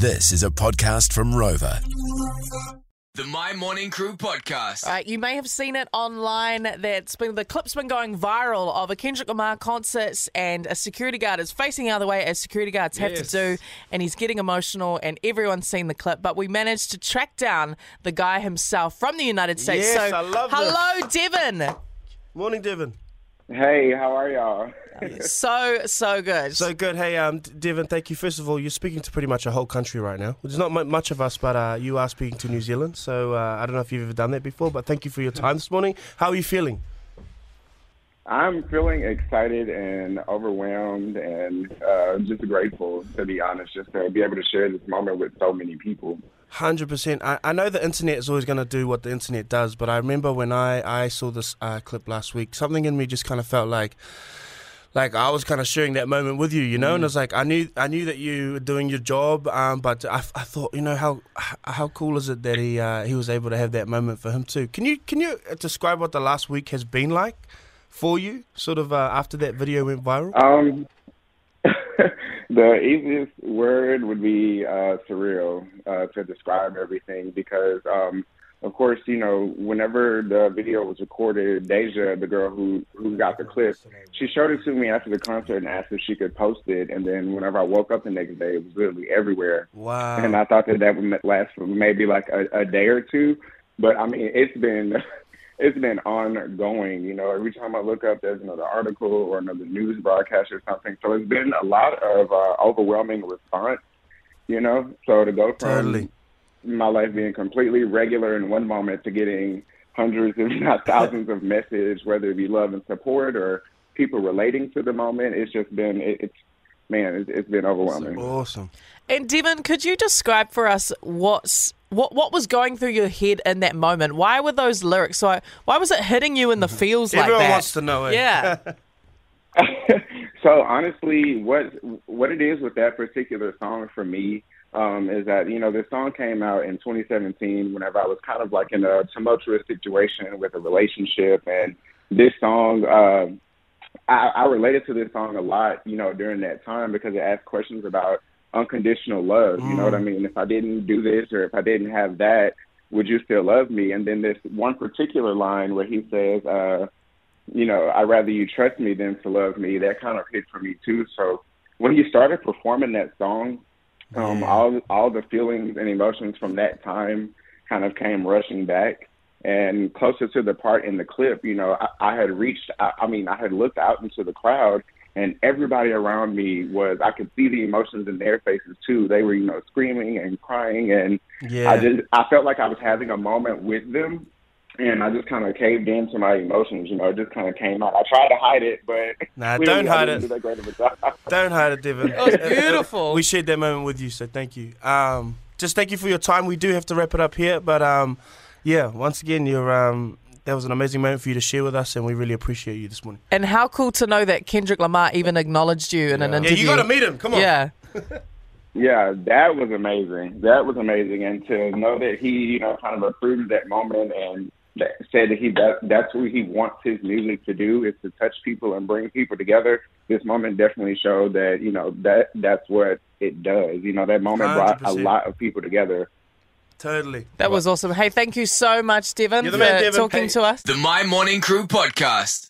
This is a podcast from Rover. The My Morning Crew podcast. All right, you may have seen it online. That's been the clip's been going viral of a Kendrick Lamar concert, and a security guard is facing the other way, as security guards have Yes. to do, and he's getting emotional. And everyone's seen the clip, but we managed to track down the guy himself from the United States. Yes, so, I love this. hello, Devin. Morning, Devon. Hey, how are y'all? So so good. So good. Hey, um, D- Devon, thank you. First of all, you're speaking to pretty much a whole country right now. There's not much of us, but uh, you are speaking to New Zealand. So uh, I don't know if you've ever done that before, but thank you for your time this morning. How are you feeling? I'm feeling excited and overwhelmed and uh, just grateful, to be honest, just to be able to share this moment with so many people. Hundred percent. I, I know the internet is always going to do what the internet does, but I remember when I, I saw this uh, clip last week, something in me just kind of felt like, like I was kind of sharing that moment with you, you know. And it's like I knew I knew that you were doing your job, um, but I, I thought, you know, how how cool is it that he uh, he was able to have that moment for him too? Can you can you describe what the last week has been like for you, sort of uh, after that video went viral? Um, the easiest word would be uh, surreal uh, to describe everything because, um, of course, you know, whenever the video was recorded, Deja, the girl who who got the clip, she showed it to me after the concert and asked if she could post it. And then whenever I woke up the next day, it was literally everywhere. Wow. and I thought that that would last for maybe like a, a day or two. But I mean, it's been it's been ongoing. You know, every time I look up, there's another article or another news broadcast or something. So it's been a lot of uh, overwhelming response. You know, so to go from Totally. my life being completely regular in one moment to getting hundreds, if not thousands, of messages, whether it be love and support or people relating to the moment, it's just been it, it's man, it's, it's been overwhelming. Awesome. And Devin, could you describe for us what's what what was going through your head in that moment? Why were those lyrics so? Why was it hitting you in the feels like Everyone that? wants to know it. Yeah. so honestly, what what it is with that particular song for me um, is that you know this song came out in 2017 whenever I was kind of like in a tumultuous situation with a relationship, and this song. Uh, I, I related to this song a lot, you know, during that time because it asked questions about unconditional love. You know what I mean? If I didn't do this or if I didn't have that, would you still love me? And then this one particular line where he says, uh, you know, I'd rather you trust me than to love me, that kind of hit for me too. So when he started performing that song, um, all all the feelings and emotions from that time kind of came rushing back. And closer to the part in the clip, you know, I, I had reached, I, I mean, I had looked out into the crowd and everybody around me was, I could see the emotions in their faces too. They were, you know, screaming and crying. And Yeah. I just, I felt like I was having a moment with them. And I just kind of caved into my emotions, you know, it just kind of came out. I tried to hide it, but Nah, don't I hide didn't it. Do that great of a job. Don't hide it, Devon. was beautiful. we shared that moment with you, so thank you. Um, just thank you for your time. We do have to wrap it up here, but um, yeah, once again, you're um, that was an amazing moment for you to share with us, and we really appreciate you this morning. And how cool to know that Kendrick Lamar even acknowledged you in an interview. Yeah, you got to meet him. Come on. Yeah. Yeah, that was amazing. That was amazing, and to know that he, you know, kind of approved that moment and that said that he that that's what he wants his music to do is to touch people and bring people together. This moment definitely showed that you know that that's what it does. You know, that moment brought a lot of people together. Totally. That was awesome. Hey, thank you so much, Devin, You're the for man, Devin. talking Hey. to us. The My Morning Crew podcast.